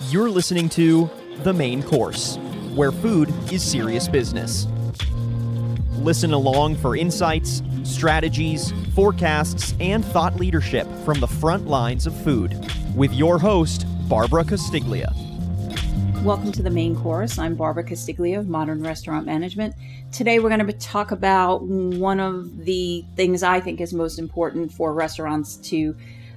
You're listening to The Main Course, where food is serious business. Listen along for insights, strategies, forecasts, and thought leadership from the front lines of food with your host, Barbara Castiglia. Welcome to the main course. I'm Barbara Castiglia of Modern Restaurant Management. Today we're going to talk about one of the things I think is most important for restaurants to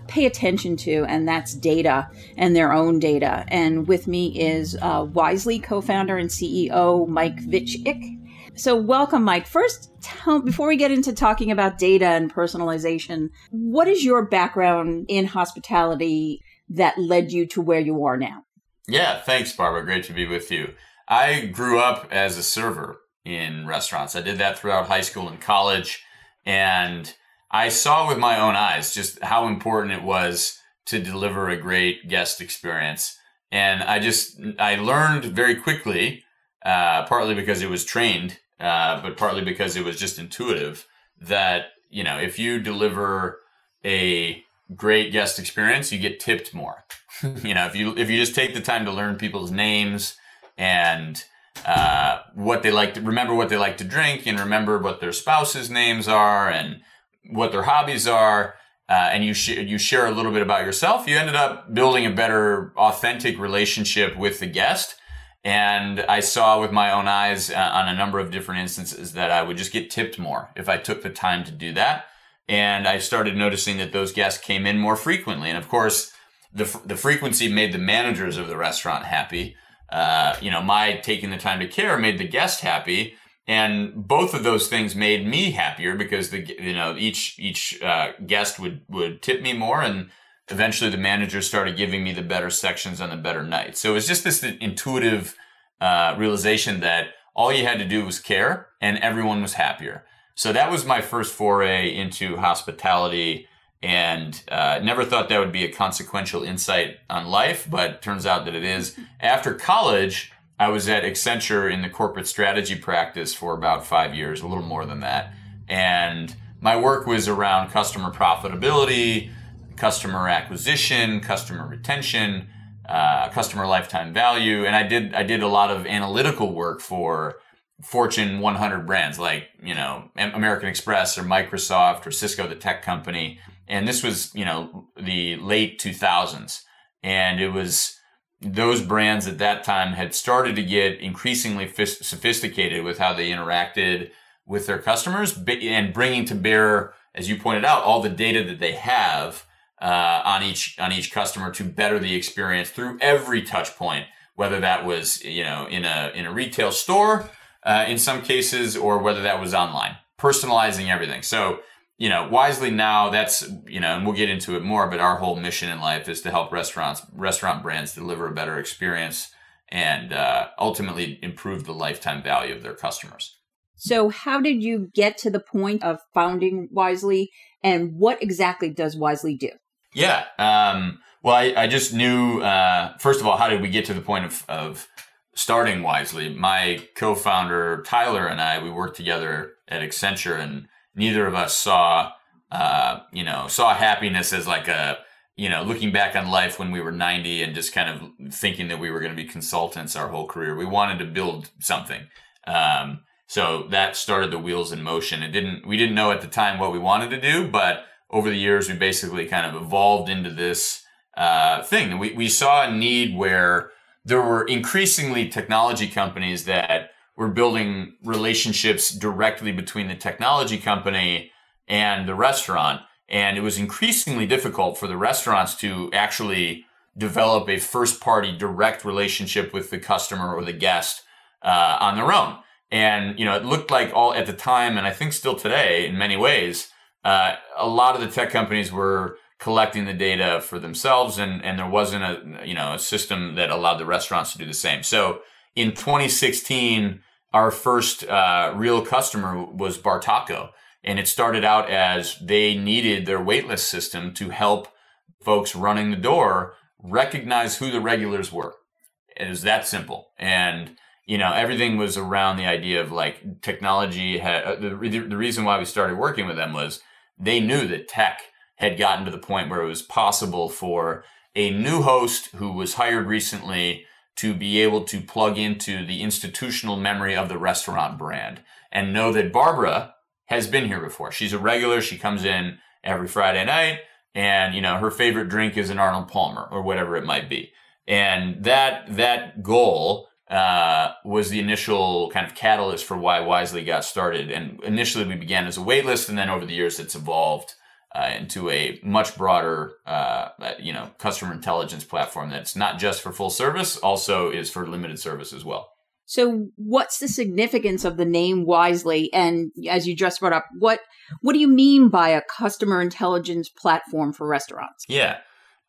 pay attention to, and that's data and their own data. And with me is uh, Wisely co founder and CEO Mike Vichich. So, welcome, Mike. First, tell, before we get into talking about data and personalization, what is your background in hospitality that led you to where you are now? Yeah, thanks, Barbara. Great to be with you. I grew up as a server in restaurants. I did that throughout high school and college. And I saw with my own eyes just how important it was to deliver a great guest experience. And I just, I learned very quickly, uh, partly because it was trained, uh, but partly because it was just intuitive that, you know, if you deliver a great guest experience, you get tipped more. you know, if you, if you just take the time to learn people's names and, uh, what they like to remember what they like to drink and remember what their spouse's names are and what their hobbies are, uh, and you sh- you share a little bit about yourself, you ended up building a better, authentic relationship with the guest. And I saw with my own eyes uh, on a number of different instances that I would just get tipped more if I took the time to do that. And I started noticing that those guests came in more frequently. And of course, the, f- the frequency made the managers of the restaurant happy. Uh, you know, my taking the time to care made the guest happy and both of those things made me happier because the you know each each uh, guest would would tip me more and eventually the manager started giving me the better sections on the better nights so it was just this intuitive uh, realization that all you had to do was care and everyone was happier. So that was my first foray into hospitality and uh, never thought that would be a consequential insight on life but turns out that it is. After college I was at Accenture in the corporate strategy practice for about five years, a little more than that. And my work was around customer profitability, customer acquisition, customer retention, uh, customer lifetime value. And I did, I did a lot of analytical work for Fortune 100 brands like, you know, American Express or Microsoft or Cisco, the tech company. And this was, you know, the late 2000s. And it was, those brands at that time had started to get increasingly sophisticated with how they interacted with their customers and bringing to bear, as you pointed out, all the data that they have uh, on each on each customer to better the experience through every touch point, whether that was you know in a in a retail store uh, in some cases or whether that was online, personalizing everything. So you know, wisely now that's, you know, and we'll get into it more, but our whole mission in life is to help restaurants, restaurant brands deliver a better experience and uh, ultimately improve the lifetime value of their customers. So, how did you get to the point of founding Wisely and what exactly does Wisely do? Yeah. Um, well, I, I, just knew, uh, first of all, how did we get to the point of, of starting Wisely? My co founder, Tyler, and I, we worked together at Accenture and neither of us saw, uh, you know, saw happiness as like a, you know, looking back on life when we were 90 and just kind of thinking that we were going to be consultants our whole career. We wanted to build something. Um, so that started the wheels in motion. It didn't, we didn't know at the time what we wanted to do, but over the years, we basically kind of evolved into this, uh, thing. We, we saw a need where there were increasingly technology companies that we're building relationships directly between the technology company and the restaurant. And it was increasingly difficult for the restaurants to actually develop a first party direct relationship with the customer or the guest uh, on their own. And, you know, it looked like all at the time, and I think still today in many ways, uh, a lot of the tech companies were collecting the data for themselves and, and there wasn't a, you know, a system that allowed the restaurants to do the same. So in 2016, our first uh, real customer was Bartaco. And it started out as they needed their waitlist system to help folks running the door recognize who the regulars were. It was that simple. And, you know, everything was around the idea of like technology. Had, uh, the, the reason why we started working with them was they knew that tech had gotten to the point where it was possible for a new host who was hired recently to be able to plug into the institutional memory of the restaurant brand and know that Barbara has been here before. She's a regular. She comes in every Friday night and, you know, her favorite drink is an Arnold Palmer or whatever it might be. And that, that goal, uh, was the initial kind of catalyst for why Wisely got started. And initially we began as a waitlist and then over the years it's evolved uh, into a much broader, uh, you know, customer intelligence platform that's not just for full service, also is for limited service as well. So, what's the significance of the name Wisely? And as you just brought up, what what do you mean by a customer intelligence platform for restaurants? Yeah,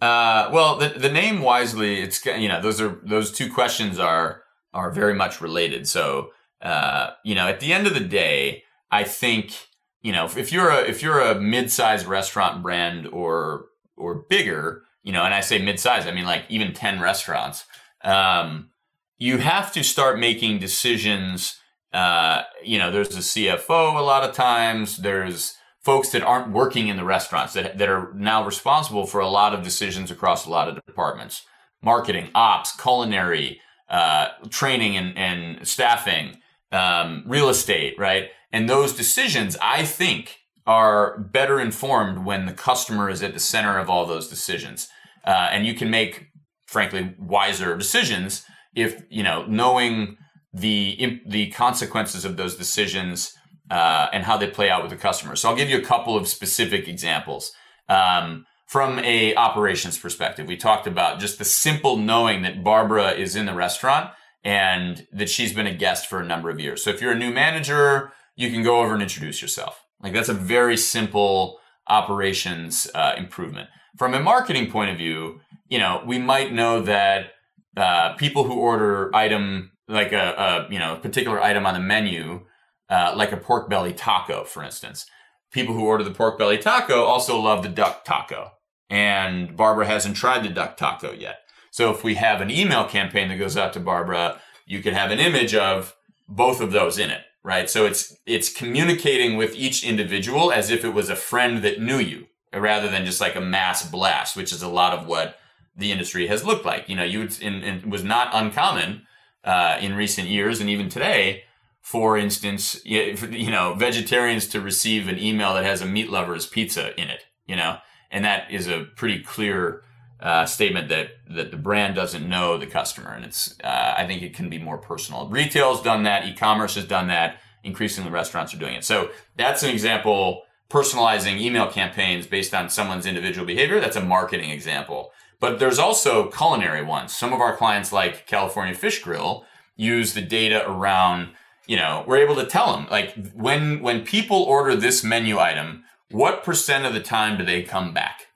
uh, well, the the name Wisely, it's you know, those are those two questions are are very much related. So, uh, you know, at the end of the day, I think you know, if you're a if you're a mid-sized restaurant brand or or bigger, you know, and I say mid-sized, I mean like even 10 restaurants, um, you have to start making decisions. Uh, you know, there's a CFO a lot of times. There's folks that aren't working in the restaurants that, that are now responsible for a lot of decisions across a lot of departments marketing, ops, culinary, uh, training and, and staffing, um, real estate, right? And those decisions, I think, are better informed when the customer is at the center of all those decisions. Uh, and you can make, frankly, wiser decisions if, you know, knowing the, the consequences of those decisions uh, and how they play out with the customer. So I'll give you a couple of specific examples. Um, from a operations perspective, we talked about just the simple knowing that Barbara is in the restaurant and that she's been a guest for a number of years. So if you're a new manager, you can go over and introduce yourself. Like that's a very simple operations uh, improvement. From a marketing point of view, you know, we might know that uh, people who order item like a, a, you know a particular item on the menu, uh, like a pork belly taco, for instance. People who order the pork belly taco also love the duck taco, and Barbara hasn't tried the duck taco yet. So if we have an email campaign that goes out to Barbara, you could have an image of both of those in it right? So it's it's communicating with each individual as if it was a friend that knew you, rather than just like a mass blast, which is a lot of what the industry has looked like. You know, you would, it was not uncommon uh, in recent years, and even today. For instance, you know, vegetarians to receive an email that has a meat lover's pizza in it, you know, and that is a pretty clear uh, statement that that the brand doesn't know the customer, and it's uh, I think it can be more personal. Retail's done that, e-commerce has done that. Increasingly, restaurants are doing it. So that's an example. Personalizing email campaigns based on someone's individual behavior. That's a marketing example. But there's also culinary ones. Some of our clients, like California Fish Grill, use the data around. You know, we're able to tell them like when when people order this menu item, what percent of the time do they come back?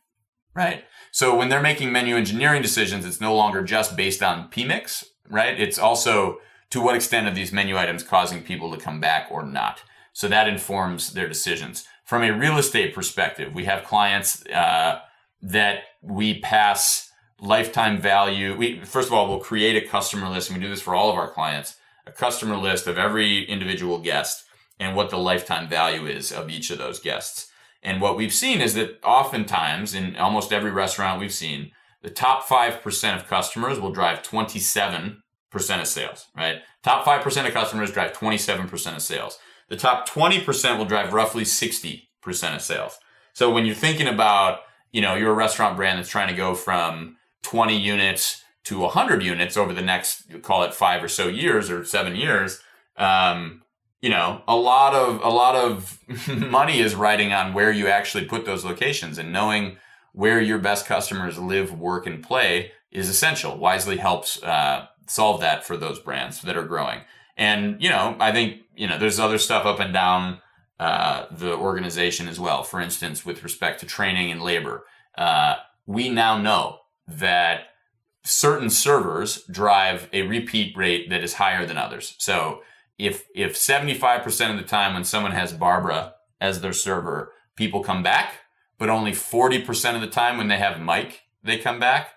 Right so when they're making menu engineering decisions, it's no longer just based on PMIX, right? It's also to what extent are these menu items causing people to come back or not? So that informs their decisions. From a real estate perspective, we have clients uh, that we pass lifetime value. We first of all, we'll create a customer list, and we do this for all of our clients, a customer list of every individual guest and what the lifetime value is of each of those guests. And what we've seen is that oftentimes in almost every restaurant we've seen, the top 5% of customers will drive 27% of sales, right? Top 5% of customers drive 27% of sales. The top 20% will drive roughly 60% of sales. So when you're thinking about, you know, you're a restaurant brand that's trying to go from 20 units to 100 units over the next, call it five or so years or seven years, um, you know, a lot of a lot of money is riding on where you actually put those locations and knowing where your best customers live, work, and play is essential. Wisely helps uh, solve that for those brands that are growing. And you know, I think you know, there's other stuff up and down uh, the organization as well. For instance, with respect to training and labor, uh, we now know that certain servers drive a repeat rate that is higher than others. So if if 75% of the time when someone has Barbara as their server, people come back, but only 40% of the time when they have Mike, they come back.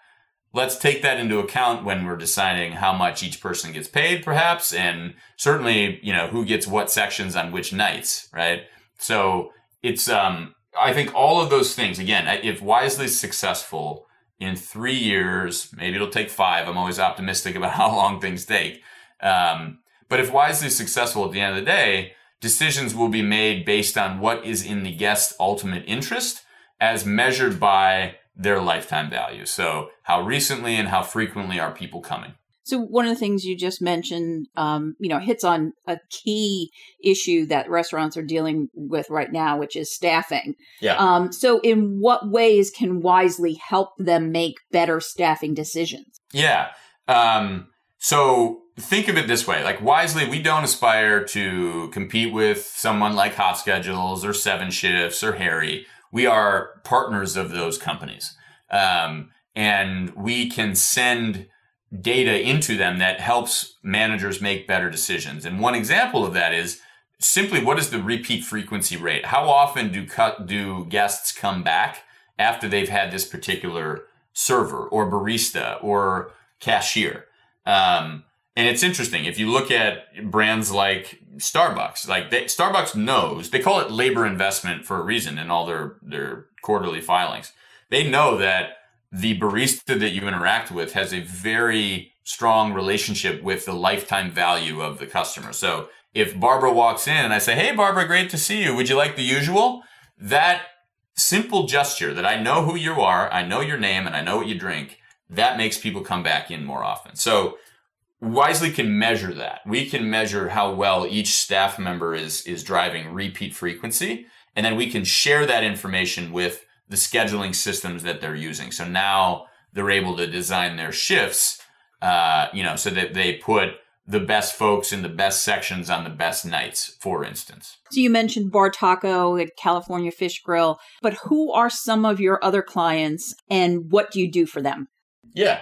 Let's take that into account when we're deciding how much each person gets paid, perhaps, and certainly, you know, who gets what sections on which nights, right? So it's, um, I think all of those things, again, if Wisely successful, in three years, maybe it'll take five. I'm always optimistic about how long things take. Um, but if Wisely is successful at the end of the day, decisions will be made based on what is in the guest's ultimate interest as measured by their lifetime value. So, how recently and how frequently are people coming? So one of the things you just mentioned, um, you know, hits on a key issue that restaurants are dealing with right now, which is staffing. Yeah. Um, so in what ways can Wisely help them make better staffing decisions? Yeah. Um, so think of it this way: like Wisely, we don't aspire to compete with someone like Hot Schedules or Seven Shifts or Harri. We are partners of those companies, um, and we can send data into them that helps managers make better decisions. And one example of that is simply what is the repeat frequency rate? How often do cut, do guests come back after they've had this particular server or barista or cashier? Um, and it's interesting if you look at brands like Starbucks, like they, Starbucks knows they call it labor investment for a reason in all their their quarterly filings. They know that the barista that you interact with has a very strong relationship with the lifetime value of the customer. So if Barbara walks in and I say, Hey, Barbara, great to see you. Would you like the usual? That simple gesture that I know who you are, I know your name, and I know what you drink, that makes people come back in more often. So Wisely can measure that. We can measure how well each staff member is, is driving repeat frequency. And then we can share that information with the scheduling systems that they're using. So now they're able to design their shifts, uh, you know, so that they put the best folks in the best sections on the best nights, for instance. So you mentioned Bartaco at California Fish Grill, but who are some of your other clients and what do you do for them? Yeah.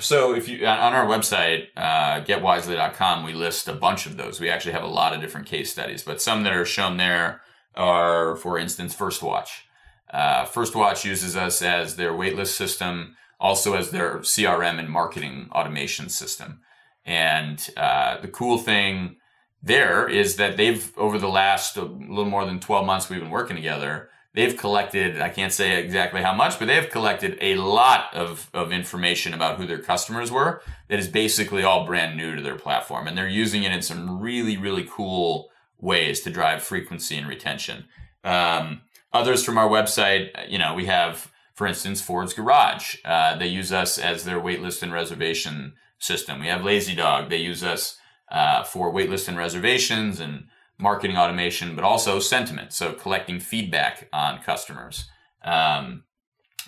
So if you on our website, uh, getwisely.com, we list a bunch of those. We actually have a lot of different case studies, but some that are shown there are, for instance, First Watch. Uh, First Watch uses us as their waitlist system, also as their CRM and marketing automation system. And uh, the cool thing there is that they've, over the last a little more than 12 months we've been working together, they've collected, I can't say exactly how much, but they've collected a lot of, of information about who their customers were that is basically all brand new to their platform. And they're using it in some really, really cool ways to drive frequency and retention. Um, Others from our website, you know, we have, for instance, Ford's Garage. Uh, they use us as their waitlist and reservation system. We have Lazy Dog. They use us uh, for waitlist and reservations and marketing automation, but also sentiment. So collecting feedback on customers. Um,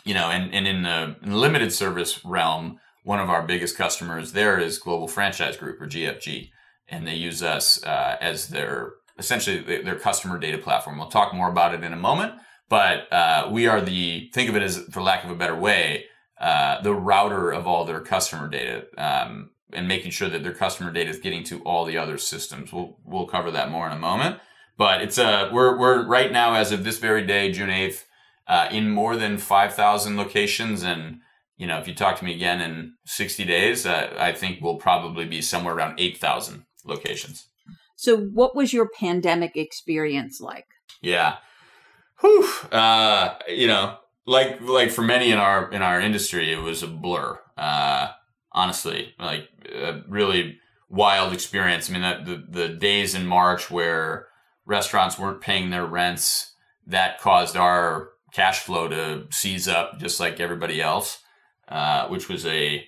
you know, and, and in the, in the limited service realm, one of our biggest customers there is Global Franchise Group or GFG, and they use us uh, as their essentially their customer data platform. We'll talk more about it in a moment, but uh, we are the think of it as, for lack of a better way, uh, the router of all their customer data um, and making sure that their customer data is getting to all the other systems. We'll we'll cover that more in a moment. But it's a uh, we're we're right now as of this very day, June eighth, uh, in more than five thousand locations and. You know, if you talk to me again in 60 days, uh, I think we'll probably be somewhere around 8,000 locations. So, what was your pandemic experience like? Yeah, Whew. Uh, you know, like like for many in our in our industry, it was a blur. Uh, honestly, like a really wild experience. I mean, the the days in March where restaurants weren't paying their rents, that caused our cash flow to seize up just like everybody else, uh, which was a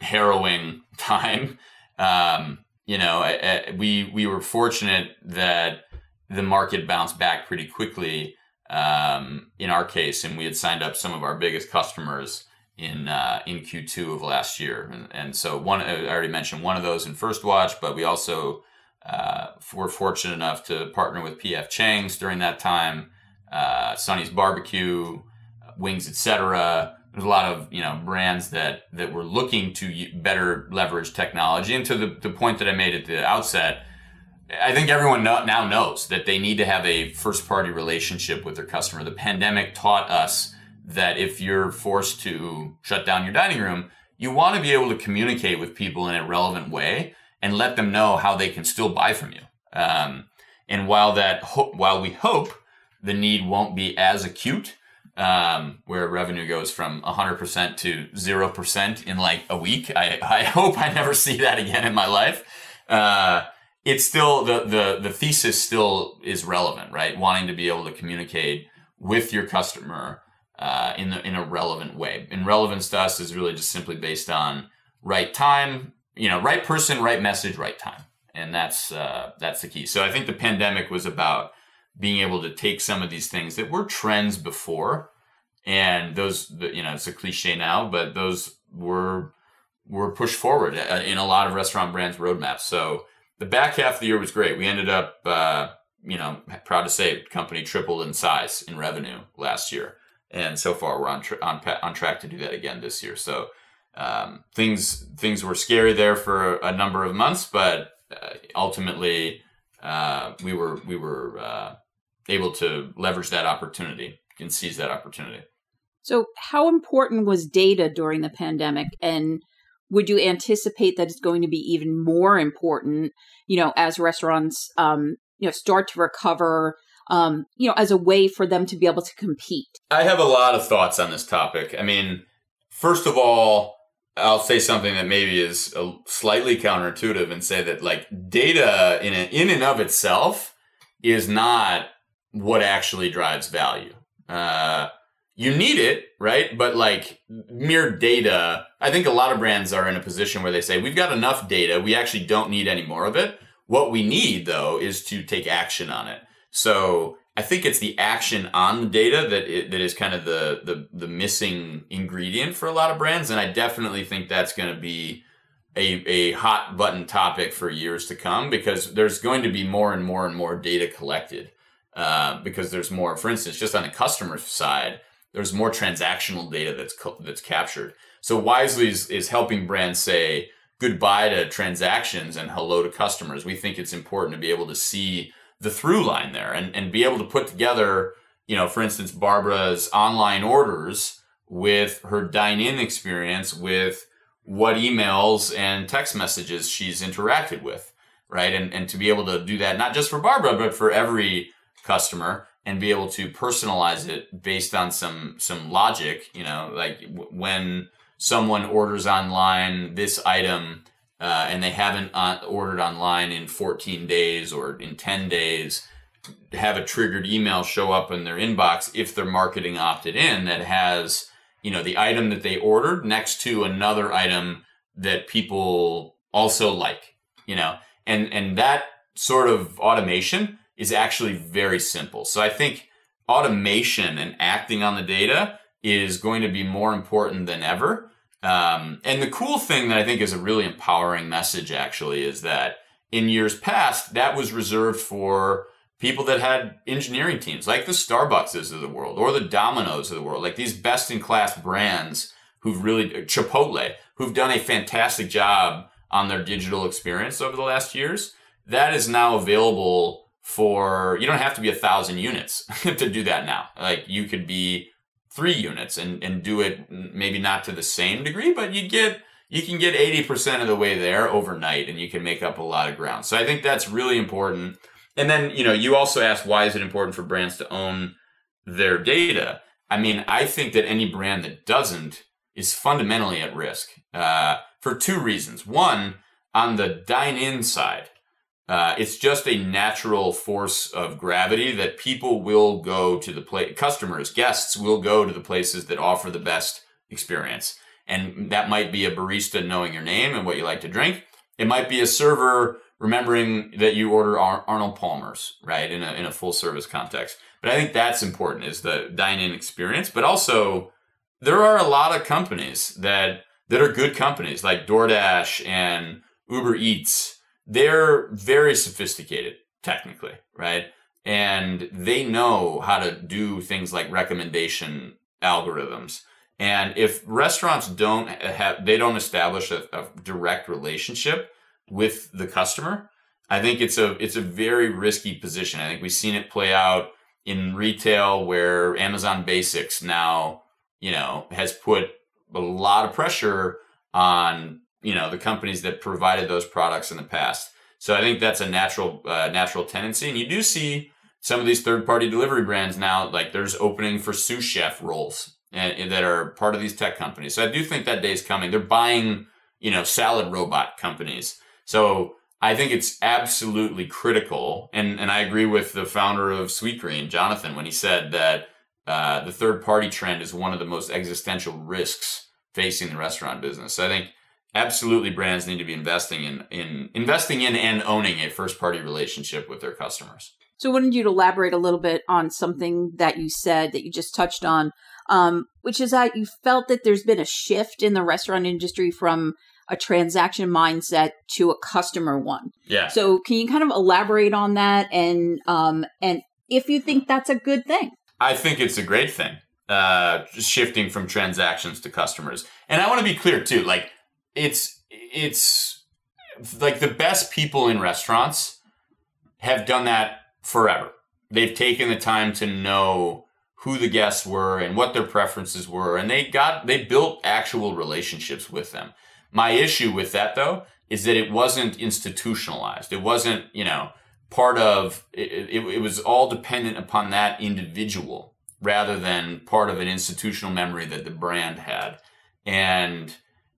harrowing time. Um, you know, I, I, we we were fortunate that the market bounced back pretty quickly. Um, in our case, and we had signed up some of our biggest customers in uh, in Q2 of last year, and, and, so one I already mentioned one of those in First Watch, but we also uh, were fortunate enough to partner with PF Chang's during that time, uh, Sonny's Barbecue, Wings, etc there's a lot of you know brands that that were looking to better leverage technology. And to the, the point that i made at the outset i think everyone now knows that they need to have a first party relationship with their customer. The pandemic taught us that if you're forced to shut down your dining room you want to be able to communicate with people in a relevant way and let them know how they can still buy from you um, and while that ho- while we hope the need won't be as acute um, where revenue goes from 100% to 0% in like a week. I, I hope I never see that again in my life. Uh, it's still the, the, the thesis still is relevant, right? Wanting to be able to communicate with your customer, uh, in the, in a relevant way. And relevance to us is really just simply based on right time, you know, right person, right message, right time. And that's, uh, that's the key. So I think the pandemic was about being able to take some of these things that were trends before and those you know it's a cliche now but those were were pushed forward uh, in a lot of restaurant brands roadmaps so the back half of the year was great we ended up uh, you know proud to say company tripled in size in revenue last year and so far we're on tra- on, on track to do that again this year so um, things things were scary there for a number of months but uh, ultimately uh, we were we were uh, able to leverage that opportunity and seize that opportunity. So, how important was data during the pandemic? And would you anticipate that it's going to be even more important, you know, as restaurants, um, you know, start to recover, um, you know, as a way for them to be able to compete? I have a lot of thoughts on this topic. I mean, first of all, I'll say something that maybe is slightly counterintuitive and say that like data in a, in and of itself is not what actually drives value. Uh, you need it, right? But like mere data, I think a lot of brands are in a position where they say, we've got enough data. We actually don't need any more of it. What we need though is to take action on it. So I think it's the action on the data that it, that is kind of the, the the missing ingredient for a lot of brands, and I definitely think that's going to be a a hot button topic for years to come because there's going to be more and more and more data collected uh, because there's more. For instance, just on the customer side, there's more transactional data that's that's captured. So Wisely is, is helping brands say goodbye to transactions and hello to customers. We think it's important to be able to see the through line there and, and be able to put together, you know, for instance, Barbara's online orders with her dine in experience with what emails and text messages she's interacted with, right? And, and to be able to do that, not just for Barbara, but for every customer and be able to personalize it based on some, some logic, you know, like w- when someone orders online this item, uh, and they haven't uh, ordered online in 14 days or in 10 days, have a triggered email show up in their inbox if their marketing opted in that has you know the item that they ordered next to another item that people also like you know? And and that sort of automation is actually very simple. So i think automation and acting on the data is going to be more important than ever um, and the cool thing that I think is a really empowering message actually is that in years past, that was reserved for people that had engineering teams like the Starbuckses of the world or the Domino's of the world, like these best in class brands who've really, Chipotle, who've done a fantastic job on their digital experience over the last years. That is now available for, you don't have to be a thousand units to do that now. Like you could be three units and, and do it maybe not to the same degree, but you get you can get 80% of the way there overnight and you can make up a lot of ground. So I think that's really important. And then, you know, you also asked why is it important for brands to own their data? I mean, I think that any brand that doesn't is fundamentally at risk uh, for two reasons. One, on the dine in side, uh, it's just a natural force of gravity that people will go to the place, customers, guests will go to the places that offer the best experience. And that might be a barista knowing your name and what you like to drink. It might be a server remembering that you order Ar- Arnold Palmer's, right, in a, in a full service context. But I think that's important is the dine in experience. But also, there are a lot of companies that, that are good companies like DoorDash and Uber Eats they're very sophisticated technically, right? And they know how to do things like recommendation algorithms. And if restaurants don't have, they don't establish a, a direct relationship with the customer, I think it's a, it's a very risky position. I think we've seen it play out in retail where Amazon Basics now, you know, has put a lot of pressure on you know the companies that provided those products in the past. So I think that's a natural uh, natural tendency, and you do see some of these third party delivery brands now, like there's opening for sous chef roles and, and that are part of these tech companies. So I do think that day is coming. They're buying, you know, salad robot companies. So I think it's absolutely critical. And, and I agree with the founder of Sweetgreen, Jonathan, when he said that uh, the third party trend is one of the most existential risks facing the restaurant business. So I think absolutely brands need to be investing in, in investing in and owning a first party relationship with their customers. So I wanted you to elaborate a little bit on something that you said that you just touched on, um, which is that you felt that there's been a shift in the restaurant industry from a transaction mindset to a customer one. Yeah. So can you kind of elaborate on that and um, and if you think that's a good thing? I think it's a great thing. Uh, shifting from transactions to customers, and I want to be clear too. Like it's it's like the best people in restaurants have done that forever. They've taken the time to know who the guests were and what their preferences were, and they got they built actual relationships with them. My issue with that though is that it wasn't institutionalized. It wasn't, you know, part of it, it, it was all dependent upon that individual rather than part of an institutional memory that the brand had. And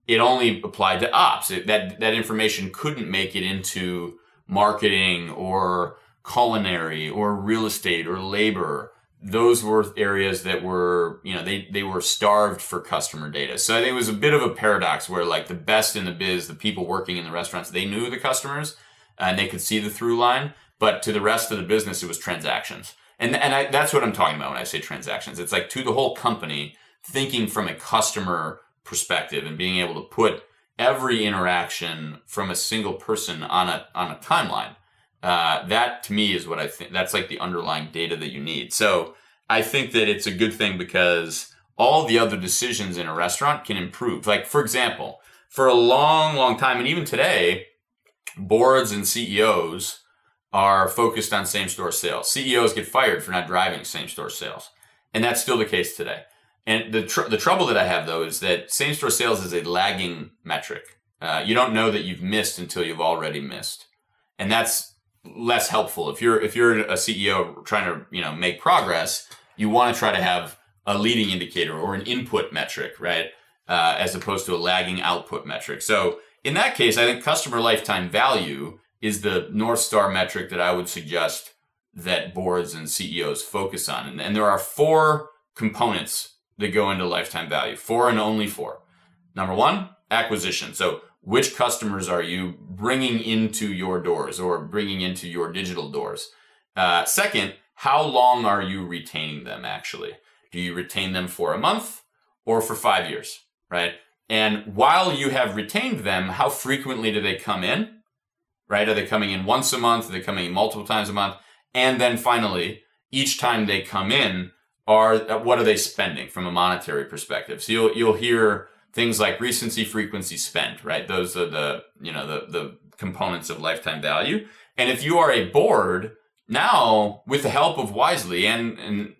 it only applied to ops. It, that that information couldn't make it into marketing or culinary or real estate or labor. Those were areas that were you know they they were starved for customer data. So i think it was a bit of a paradox where like the best in the biz the people working in the restaurants they knew the customers and they could see the through line but to the rest of the business it was transactions. And and I, that's what i'm talking about when i say transactions. It's like to the whole company thinking from a customer perspective and being able to put every interaction from a single person on a on a timeline uh, that to me is what I think. That's like the underlying data that you need. So I think that it's a good thing because all the other decisions in a restaurant can improve. Like for example, for a long, long time, and even today, boards and CEOs are focused on same store sales. CEOs get fired for not driving same store sales, and that's still the case today. And the tr- the trouble that I have though is that same store sales is a lagging metric. Uh, you don't know that you've missed until you've already missed, and that's less helpful. If you're if you're a CEO trying to you know make progress, you want to try to have a leading indicator or an input metric, right, uh, as opposed to a lagging output metric. So in that case, I think customer lifetime value is the north star metric that I would suggest that boards and CEOs focus on. And, and there are four components that go into lifetime value, four and only four. Number one, acquisition. So which customers are you bringing into your doors or bringing into your digital doors? Uh, second, how long are you retaining them actually? Do you retain them for a month or for five years, right? And while you have retained them, how frequently do they come in? Right? Are they coming in once a month? Are they coming in multiple times a month? And then finally, each time they come in, are what are they spending from a monetary perspective? So you'll you'll hear things like recency, frequency, spend, right? Those are the, you know, the, the components of lifetime value. And if you are a board, now with the help of Wisely and, and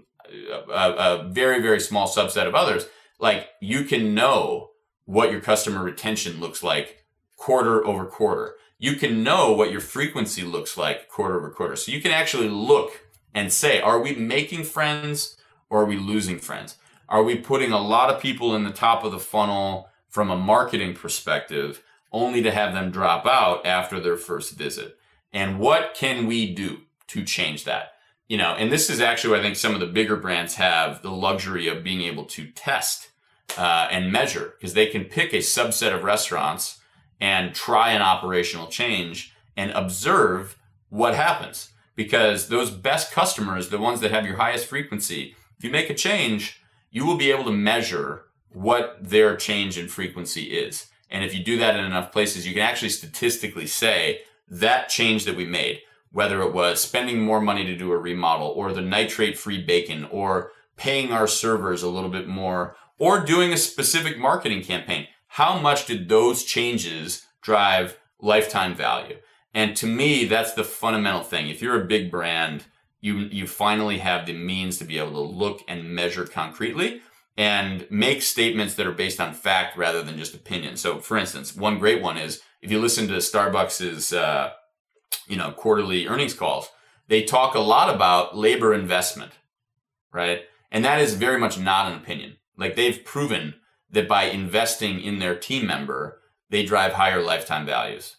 a, a very, very small subset of others, like you can know what your customer retention looks like quarter over quarter. You can know what your frequency looks like quarter over quarter. So you can actually look and say, are we making friends or are we losing friends? Are we putting a lot of people in the top of the funnel from a marketing perspective only to have them drop out after their first visit? And what can we do to change that? You know, and this is actually, I think some of the bigger brands have the luxury of being able to test uh, and measure because they can pick a subset of restaurants and try an operational change and observe what happens. Because those best customers, the ones that have your highest frequency, if you make a change, you will be able to measure what their change in frequency is. And if you do that in enough places, you can actually statistically say that change that we made, whether it was spending more money to do a remodel or the nitrate free bacon or paying our servers a little bit more or doing a specific marketing campaign, how much did those changes drive lifetime value? And to me, that's the fundamental thing. If you're a big brand, you you finally have the means to be able to look and measure concretely and make statements that are based on fact rather than just opinion. So, for instance, one great one is if you listen to Starbucks's uh, you know quarterly earnings calls, they talk a lot about labor investment, right? And that is very much not an opinion. Like they've proven that by investing in their team member, they drive higher lifetime values.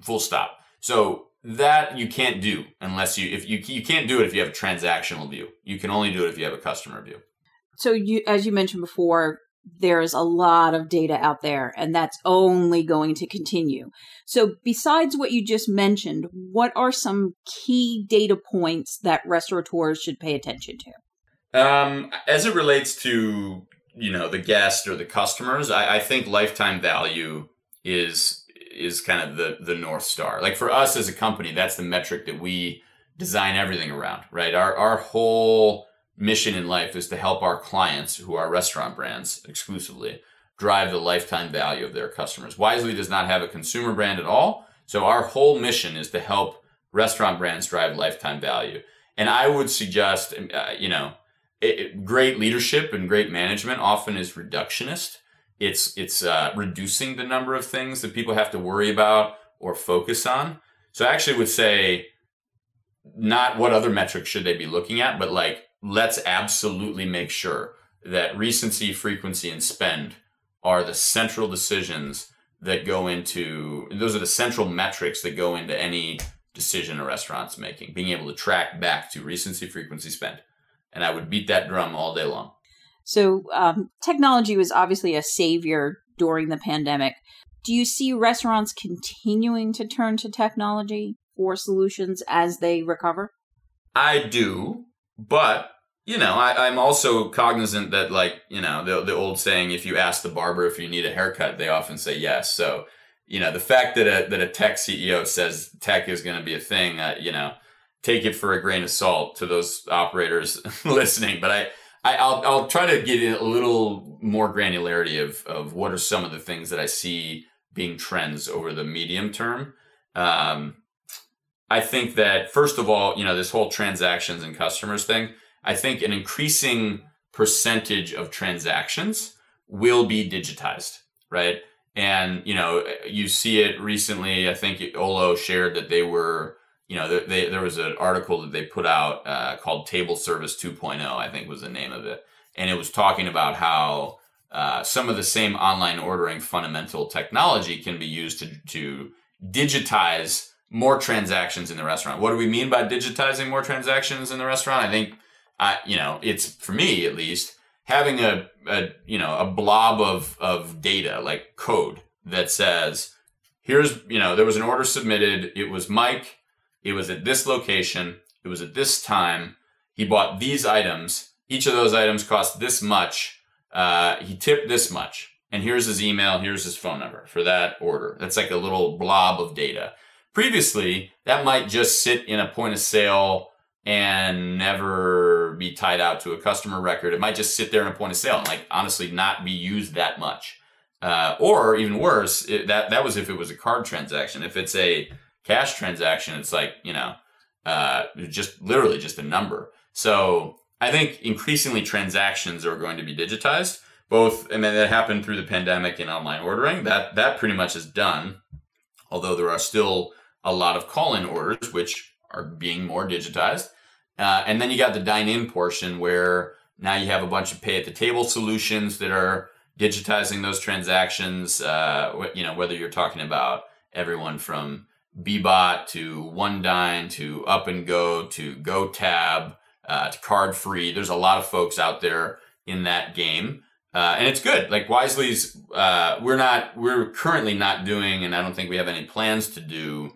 Full stop. So that you can't do unless you if you you can't do it if you have a transactional view. You can only do it if you have a customer view. So you as you mentioned before, there's a lot of data out there and that's only going to continue. So besides what you just mentioned, what are some key data points that restaurateurs should pay attention to? Um, as it relates to you know the guest or the customers, I, I think lifetime value is is kind of the the north star. Like for us as a company, that's the metric that we design everything around. Right, our our whole mission in life is to help our clients, who are restaurant brands exclusively, drive the lifetime value of their customers. Wisely does not have a consumer brand at all. So our whole mission is to help restaurant brands drive lifetime value. And I would suggest, uh, you know, it, it, great leadership and great management often is reductionist. It's it's uh, reducing the number of things that people have to worry about or focus on. So I actually would say, not what other metrics should they be looking at, but like let's absolutely make sure that recency, frequency, and spend are the central decisions that go into those are the central metrics that go into any decision a restaurant's making being able to track back to recency frequency spend and i would beat that drum all day long so um, technology was obviously a savior during the pandemic do you see restaurants continuing to turn to technology for solutions as they recover i do but you know, I, am also cognizant that, like, you know, the, the old saying, if you ask the barber if you need a haircut, they often say yes. So, you know, the fact that a, that a tech CEO says tech is going to be a thing, uh, you know, take it for a grain of salt to those operators listening. But I, I will I'll try to get a little more granularity of, of what are some of the things that I see being trends over the medium term. Um, I think that first of all, you know, this whole transactions and customers thing, I think an increasing percentage of transactions will be digitized, right? And, you know, you see it recently. I think Olo shared that they were, you know, they, there was an article that they put out uh, called Table Service 2.0, I think was the name of it. And it was talking about how uh, some of the same online ordering fundamental technology can be used to, to digitize more transactions in the restaurant. What do we mean by digitizing more transactions in the restaurant? I think, uh, you know, it's for me at least having a, a you know a blob of of data like code that says here's you know there was an order submitted. It was Mike. It was at this location. It was at this time. He bought these items. Each of those items cost this much. Uh, he tipped this much. And here's his email. Here's his phone number for that order. That's like a little blob of data Previously, that might just sit in a point of sale and never be tied out to a customer record. It might just sit there in a point of sale and like honestly not be used that much. Uh, or even worse, it, that that was if it was a card transaction. If it's a cash transaction, it's like you know, uh, just literally just a number. So I think increasingly transactions are going to be digitized. Both, I mean, that happened through the pandemic and online ordering. That that pretty much is done. Although there are still a lot of call in orders, which are being more digitized. Uh, and then you got the dine in portion where now you have a bunch of pay at the table solutions that are digitizing those transactions. Uh, you know, whether you're talking about everyone from Bbot to One Dine to Up and Go to GoTab uh, to Card Free. There's a lot of folks out there in that game. Uh, and it's good. Like Wisely's, uh, we're not, we're currently not doing, and I don't think we have any plans to do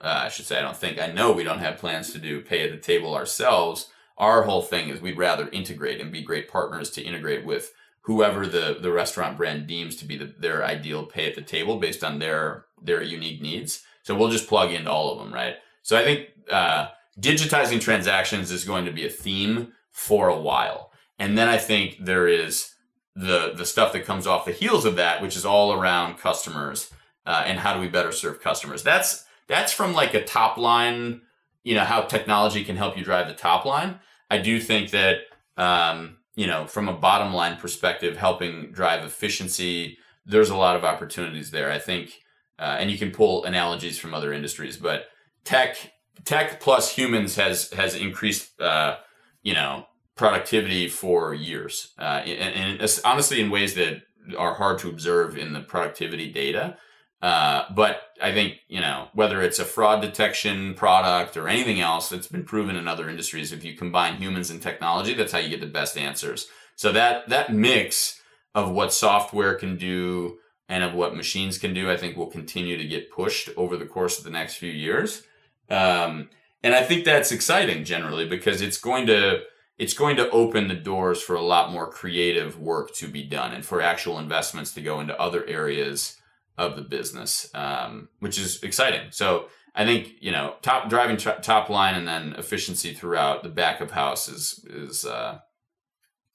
uh, I should say, I don't think, I know we don't have plans to do pay at the table ourselves. Our whole thing is we'd rather integrate and be great partners to integrate with whoever the, the restaurant brand deems to be the, their ideal pay at the table based on their, their unique needs. So we'll just plug into all of them, right? So I think uh, digitizing transactions is going to be a theme for a while. And then I think there is the, the stuff that comes off the heels of that, which is all around customers uh, and how do we better serve customers. That's that's from like a top line, you know, how technology can help you drive the top line. I do think that, um, you know, from a bottom line perspective, helping drive efficiency, there's a lot of opportunities there. I think, uh, and you can pull analogies from other industries, but tech tech plus humans has has increased, uh, you know, productivity for years, uh, and, and honestly, in ways that are hard to observe in the productivity data. Uh, but I think you know whether it's a fraud detection product or anything else that's been proven in other industries, if you combine humans and technology, that's how you get the best answers. So that that mix of what software can do and of what machines can do, I think will continue to get pushed over the course of the next few years. Um, and I think that's exciting generally because it's going to it's going to open the doors for a lot more creative work to be done and for actual investments to go into other areas of the business, um, which is exciting. So I think you know top driving t- top line and then efficiency throughout the back of house is is uh,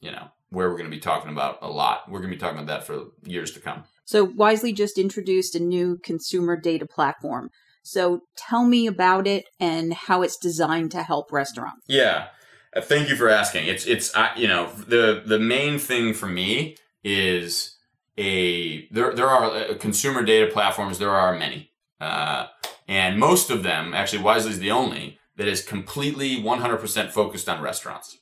you know where we're going to be talking about a lot. We're going to be talking about that for years to come. So Wisely just introduced a new consumer data platform. So tell me about it and how it's designed to help restaurants. Yeah. Uh, thank you for asking. It's it's uh, you know the the main thing for me is a there there are uh, consumer data platforms. There are many, uh, and most of them actually Wisely is the only that is completely 100% focused on restaurants.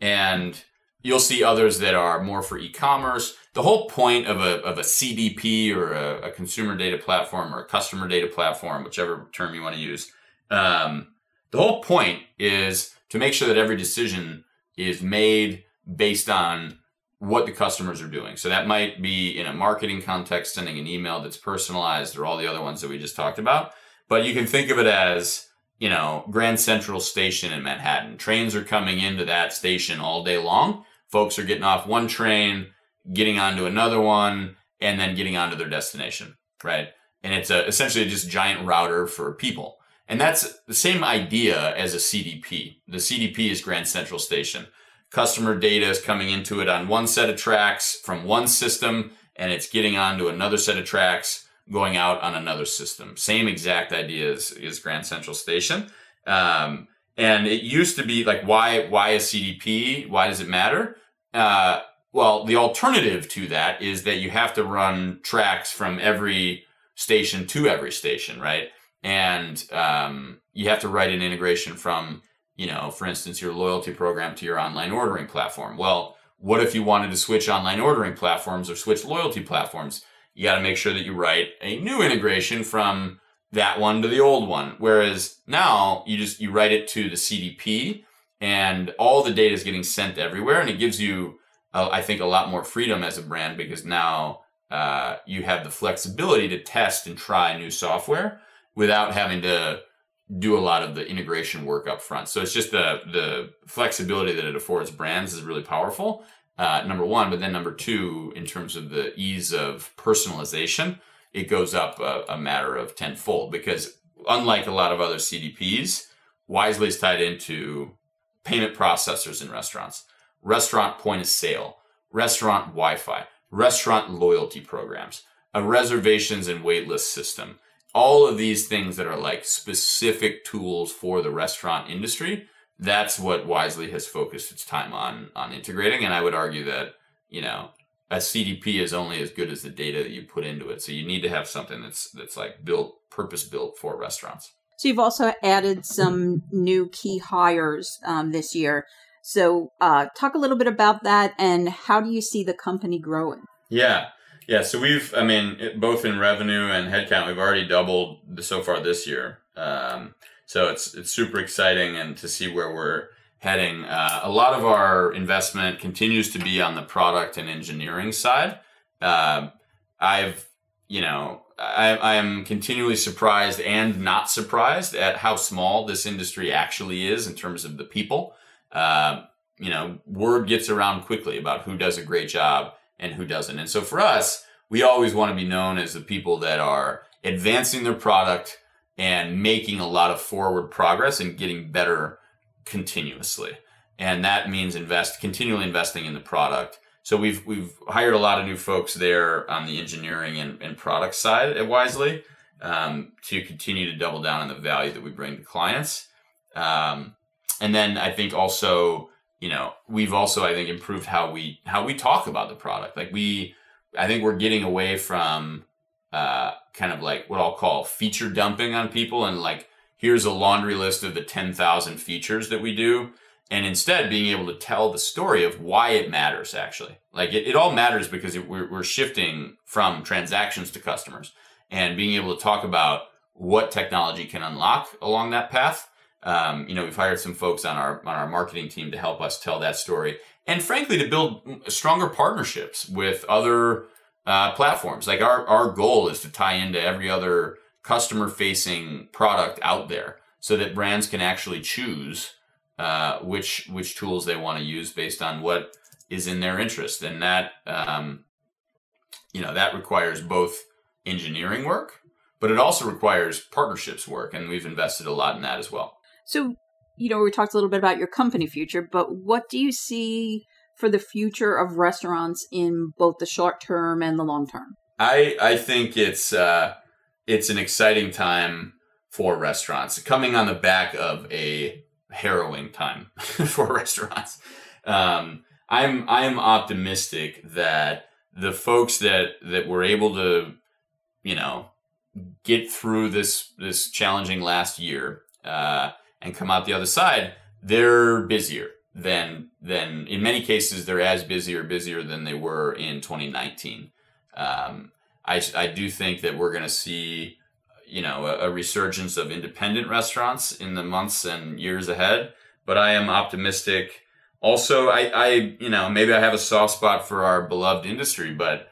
And you'll see others that are more for e-commerce. The whole point of a of a CDP or a, a consumer data platform or a customer data platform, whichever term you want to use, um, the whole point is to make sure that every decision is made based on what the customers are doing. So that might be in a marketing context, sending an email that's personalized or all the other ones that we just talked about. But you can think of it as, you know, Grand Central Station in Manhattan. Trains are coming into that station all day long. Folks are getting off one train, getting onto another one, and then getting onto their destination, right? And it's a, essentially just giant router for people. And that's the same idea as a CDP. The CDP is Grand Central Station customer data is coming into it on one set of tracks from one system and it's getting onto another set of tracks going out on another system. Same exact idea as, Grand Central Station. Um, and it used to be like, why, why a CDP? Why does it matter? Uh, well, the alternative to that is that you have to run tracks from every station to every station, right? And um, you have to write an integration from you know, for instance, your loyalty program to your online ordering platform. Well, what if you wanted to switch online ordering platforms or switch loyalty platforms? You got to make sure that you write a new integration from that one to the old one. Whereas now you just, you write it to the CDP and all the data is getting sent everywhere. And it gives you, I think, a lot more freedom as a brand because now uh, you have the flexibility to test and try new software without having to do a lot of the integration work up front. So it's just the the flexibility that it affords brands is really powerful. Uh, number one, but then number two, in terms of the ease of personalization, it goes up a, a matter of tenfold because unlike a lot of other CDPs, Wisely is tied into payment processors in restaurants, restaurant point of sale, restaurant Wi-Fi, restaurant loyalty programs, a reservations and waitlist system, all of these things that are like specific tools for the restaurant industry that's what wisely has focused its time on on integrating. And i would argue that you know a cdp is only as good as the data that you put into it. So you need to have something that's that's like built purpose built for restaurants. So you've also added some new key hires um, this year so uh, talk a little bit about that and how do you see the company growing yeah yeah, so we've, I mean, it, both in revenue and headcount, we've already doubled so far this year. Um, so it's it's super exciting and to see where we're heading. Uh, a lot of our investment continues to be on the product and engineering side. Uh, I've, you know, I, I am continually surprised and not surprised at how small this industry actually is in terms of the people. Uh, you know, word gets around quickly about who does a great job and who doesn't. And so for us, we always want to be known as the people that are advancing their product and making a lot of forward progress and getting better continuously. And that means invest continually investing in the product. So we've we've hired a lot of new folks there on the engineering and, and product side at Wisely um, to continue to double down on the value that we bring to clients. Um, and then I think also you know, we've also I think improved how we how we talk about the product. Like we, I think we're getting away from uh, kind of like what I'll call feature dumping on people and like here's a laundry list of the 10,000 features that we do. And instead being able to tell the story of why it matters, actually. Like it, it all matters because it, we're, we're shifting from transactions to customers and being able to talk about what technology can unlock along that path. Um, you know, we've hired some folks on our on our marketing team to help us tell that story, and frankly, to build stronger partnerships with other uh, platforms. Like our our goal is to tie into every other customer facing product out there, so that brands can actually choose uh, which which tools they want to use based on what is in their interest, and that um, you know that requires both engineering work, but it also requires partnerships work, and we've invested a lot in that as well. So, you know, we talked a little bit about your company future, but what do you see for the future of restaurants in both the short term and the long term? I I think it's uh, it's an exciting time for restaurants coming on the back of a harrowing time for restaurants. Um, I'm I'm optimistic that the folks that that were able to you know, get through this this challenging last year uh, and come out the other side, they're busier than than in many cases they're as busy or busier than they were in 2019. Um, I I do think that we're going to see you know a, a, resurgence of independent restaurants in the months and years ahead. But I am optimistic. Also, I, I you know maybe I have a soft spot for our beloved industry, but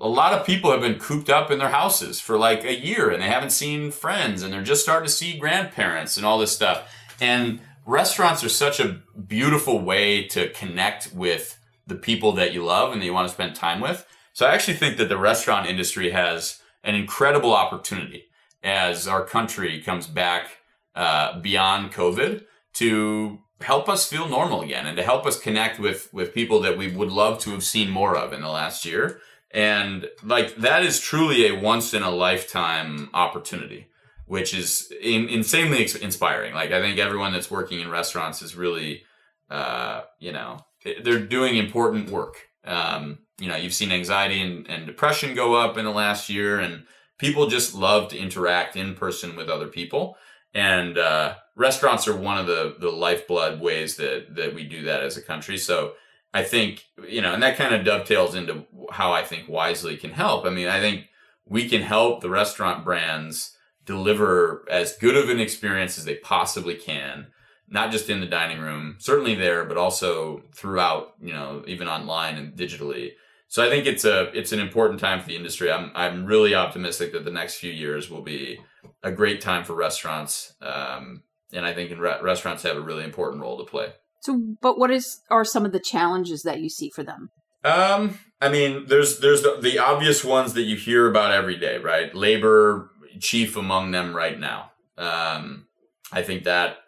a lot of people have been cooped up in their houses for like a year and they haven't seen friends and they're just starting to see grandparents and all this stuff. And restaurants are such a beautiful way to connect with the people that you love and that you want to spend time with. So I actually think that the restaurant industry has an incredible opportunity as our country comes back uh, beyond COVID to help us feel normal again and to help us connect with with people that we would love to have seen more of in the last year and like that is truly a once in a lifetime opportunity, which is in, insanely inspiring. Like I think everyone that's working in restaurants is really, uh, you know, they're doing important work. Um, you know, you've seen anxiety and, and depression go up in the last year, and people just love to interact in person with other people. And uh, restaurants are one of the the lifeblood ways that that we do that as a country. So I think, you know, and that kind of dovetails into how I think Wisely can help. I mean, I think we can help the restaurant brands deliver as good of an experience as they possibly can, not just in the dining room, certainly there, but also throughout, you know, even online and digitally. So I think it's a it's an important time for the industry. I'm I'm really optimistic that the next few years will be a great time for restaurants, um, and I think in re- restaurants have a really important role to play. So, but what is are some of the challenges that you see for them? Um, I mean, there's there's the, the obvious ones that you hear about every day, right? Labor chief among them right now. Um, I think that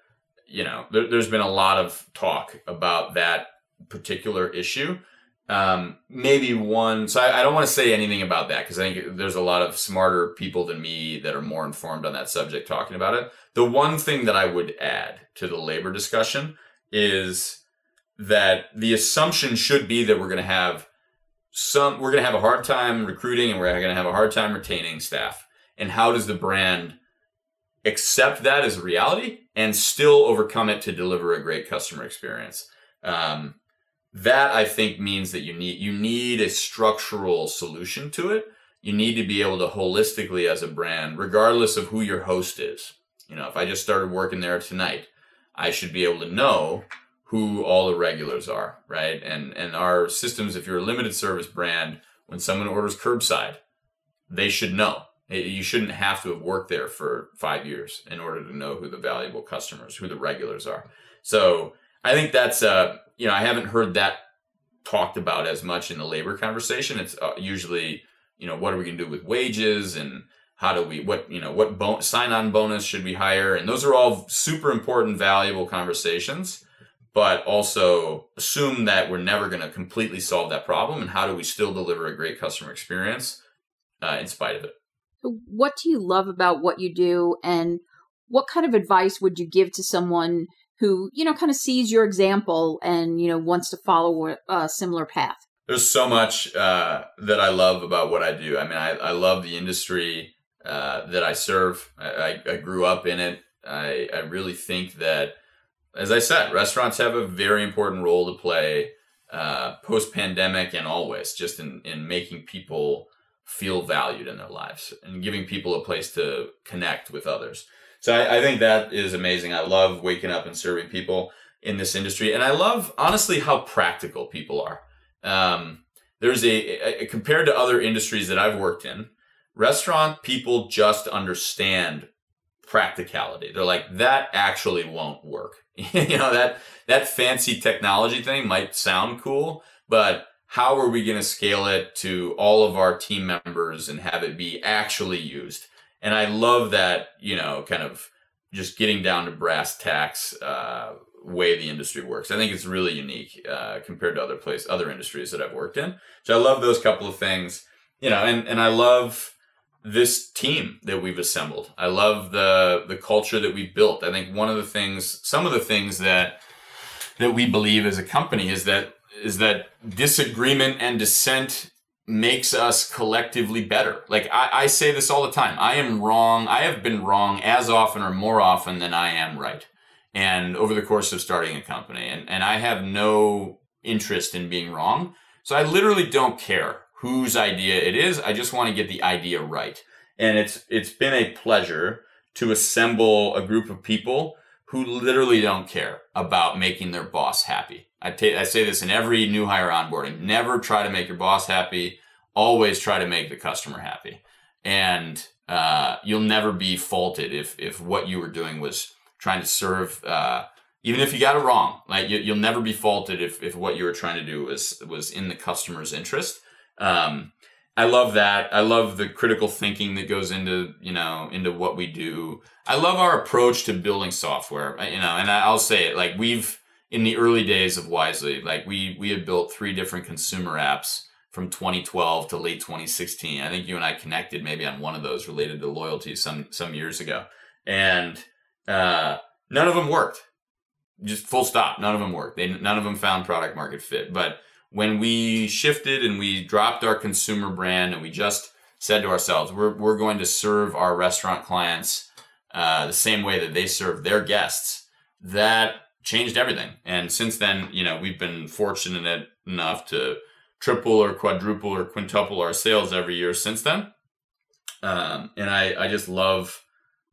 you know there, has been a lot of talk about that particular issue. Um, maybe one. So I, I don't want to say anything about that because I think there's a lot of smarter people than me that are more informed on that subject talking about it. The one thing that I would add to the labor discussion is that the assumption should be that we're going to have some we're going to have a hard time recruiting and we're going to have a hard time retaining staff. And how does the brand accept that as a reality and still overcome it to deliver a great customer experience? Um, that i think means that you need you need a structural solution to it. You need to be able to holistically as a brand regardless of who your host is. You know if i just started working there tonight I should be able to know who all the regulars are, right? And and our systems, if you're a limited service brand, when someone orders curbside, they should know. You shouldn't have to have worked there for five years in order to know who the valuable customers, who the regulars are. So I think that's uh, you know, I haven't heard that talked about as much in the labor conversation. It's uh, usually, you know, what are we going to do with wages and how do we what you know what bon- sign on bonus should we hire? And those are all super important valuable conversations but also assume that we're never going to completely solve that problem and how do we still deliver a great customer experience uh, in spite of it? What do you love about what you do and what kind of advice would you give to someone who you know kind of sees your example and you know wants to follow a similar path? There's so much uh, that i love about what i do. I mean I, I love the industry uh, that I serve. I, I, grew up in it. I, I really think that, as I said, restaurants have a very important role to play uh, post pandemic and always just in, in making people feel valued in their lives and giving people a place to connect with others. So I, I think that is amazing. I love waking up and serving people in this industry. And I love, honestly, how practical people are. Um, there's a, a, compared to other industries that I've worked in, restaurant people just understand practicality. They're like, that actually won't work. you know, that, that fancy technology thing might sound cool, but how are we going to scale it to all of our team members and have it be actually used? And I love that, you know, kind of just getting down to brass tacks, uh, way the industry works. I think it's really unique, uh, compared to other place, other industries that I've worked in. So I love those couple of things, you know, and, and I love, this team that we've assembled. I love the the culture that we've built. I think one of the things, some of the things that that we believe as a company is that is that disagreement and dissent makes us collectively better. Like I, I say this all the time. I am wrong. I have been wrong as often or more often than I am right. And over the course of starting a company, and, and I have no interest in being wrong. So I literally don't care whose idea it is. I just want to get the idea right. And it's it's been a pleasure to assemble a group of people who literally don't care about making their boss happy. I, I say this in every new hire onboarding. Never try to make your boss happy. Always try to make the customer happy. And uh, you'll never be faulted if if what you were doing was trying to serve uh, even if you got it wrong like you, will never be faulted if, if what you were trying to do was was in the customer's interest um, I love that. I love the critical thinking that goes into you know into what we do. I love our approach to building software. You know, and I'll say it like we've in the early days of Wisely, like we we had built three different consumer apps from 2012 to late 2016. I think you and I connected maybe on one of those related to loyalty some some years ago, and uh, none of them worked. Just full stop. None of them worked. They none of them found product market fit, but when we shifted and we dropped our consumer brand and we just said to ourselves, we're, we're going to serve our restaurant clients uh, the same way that they serve their guests, that changed everything. And since then, you know, we've been fortunate enough to triple or quadruple or quintuple our sales every year since then. Um, and I, I just love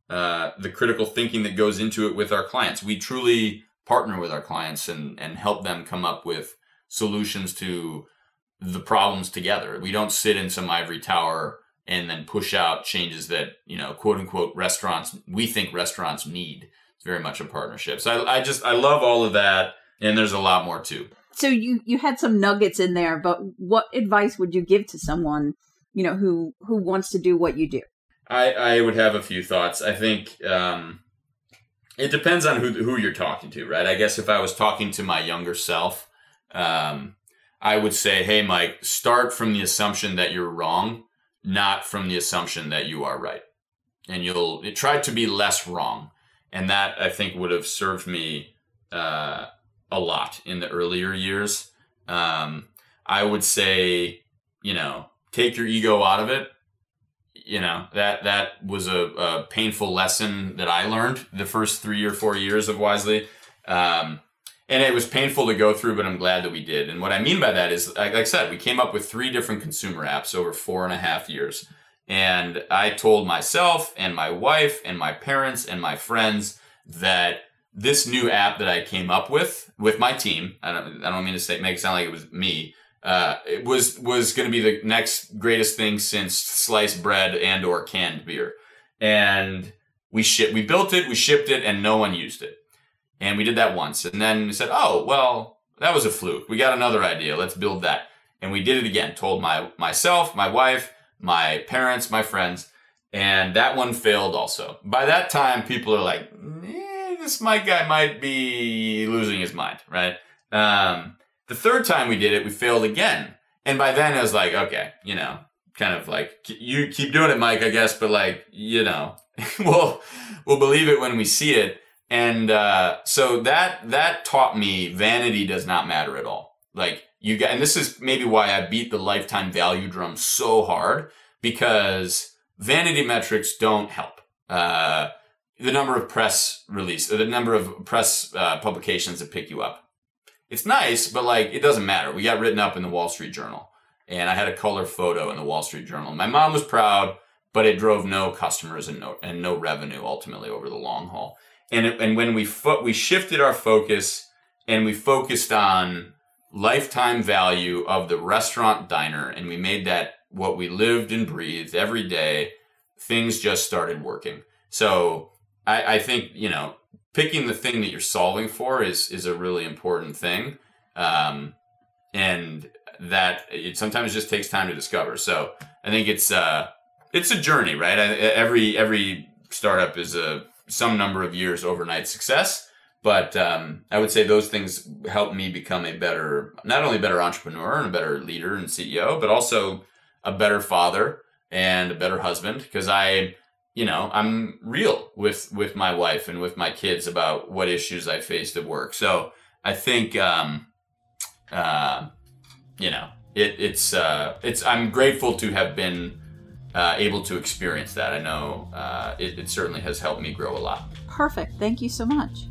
uh, the critical thinking that goes into it with our clients. We truly partner with our clients and, and help them come up with solutions to the problems together. We don't sit in some ivory tower and then push out changes that, you know, quote unquote restaurants, we think restaurants need. It's very much a partnership. So I, I just, I love all of that. And there's a lot more too. So you, you had some nuggets in there, but what advice would you give to someone, you know, who, who wants to do what you do? I, I would have a few thoughts. I think, um, it depends on who, who you're talking to, right? I guess if I was talking to my younger self, um, I would say, hey, Mike, start from the assumption that you're wrong, not from the assumption that you are right. And you'll try to be less wrong. And that I think would have served me uh, a lot in the earlier years. Um, I would say, you know, take your ego out of it. You know, that, that was a, a painful lesson that I learned the first three or four years of Wisely. Um, and it was painful to go through, but I'm glad that we did. And what I mean by that is, like I said, we came up with three different consumer apps over four and a half years. And I told myself and my wife and my parents and my friends that this new app that I came up with with my team, I don't, I don't mean to say, make it sound like it was me, uh, it was, was going to be the next greatest thing since sliced bread and or canned beer. And we shipped, we built it, we shipped it, and no one used it. And we did that once. And then we said, oh, well, that was a fluke. We got another idea. Let's build that. And we did it again. Told my myself, my wife, my parents, my friends, and that one failed also. By that time, people are like, eh, this Mike guy might be losing his mind, right? Um, the third time we did it, we failed again. And by then I was like, okay, you know, kind of like, you keep doing it, Mike, I guess, but like, you know, we'll, we'll believe it when we see it. And uh, so that that taught me vanity does not matter at all. Like you get, and this is maybe why I beat the lifetime value drum so hard because vanity metrics don't help. Uh, the number of press release, the number of press uh, publications that pick you up. It's nice, but like it doesn't matter. We got written up in the Wall Street Journal, and I had a color photo in the Wall Street Journal. My mom was proud, but it drove no customers and no and no revenue ultimately over the long haul. And it, and when we fo- we shifted our focus and we focused on lifetime value of the restaurant diner, and we made that what we lived and breathed every day. Things just started working. So I, I think you know picking the thing that you're solving for is is a really important thing, um, and that it sometimes just takes time to discover. So I think it's uh, it's a journey, right? I, every every startup is a some number of years overnight success, but um, I would say those things helped me become a better, not only better entrepreneur and a better leader and CEO, but also a better father and a better husband because I you know i'm real with with my wife and with my kids about what issues i faced at work. So i think um uh you know it it's uh it's i'm grateful to have been uh, able to experience that. I know uh, it, it certainly has helped me grow a lot. Perfect. Thank you so much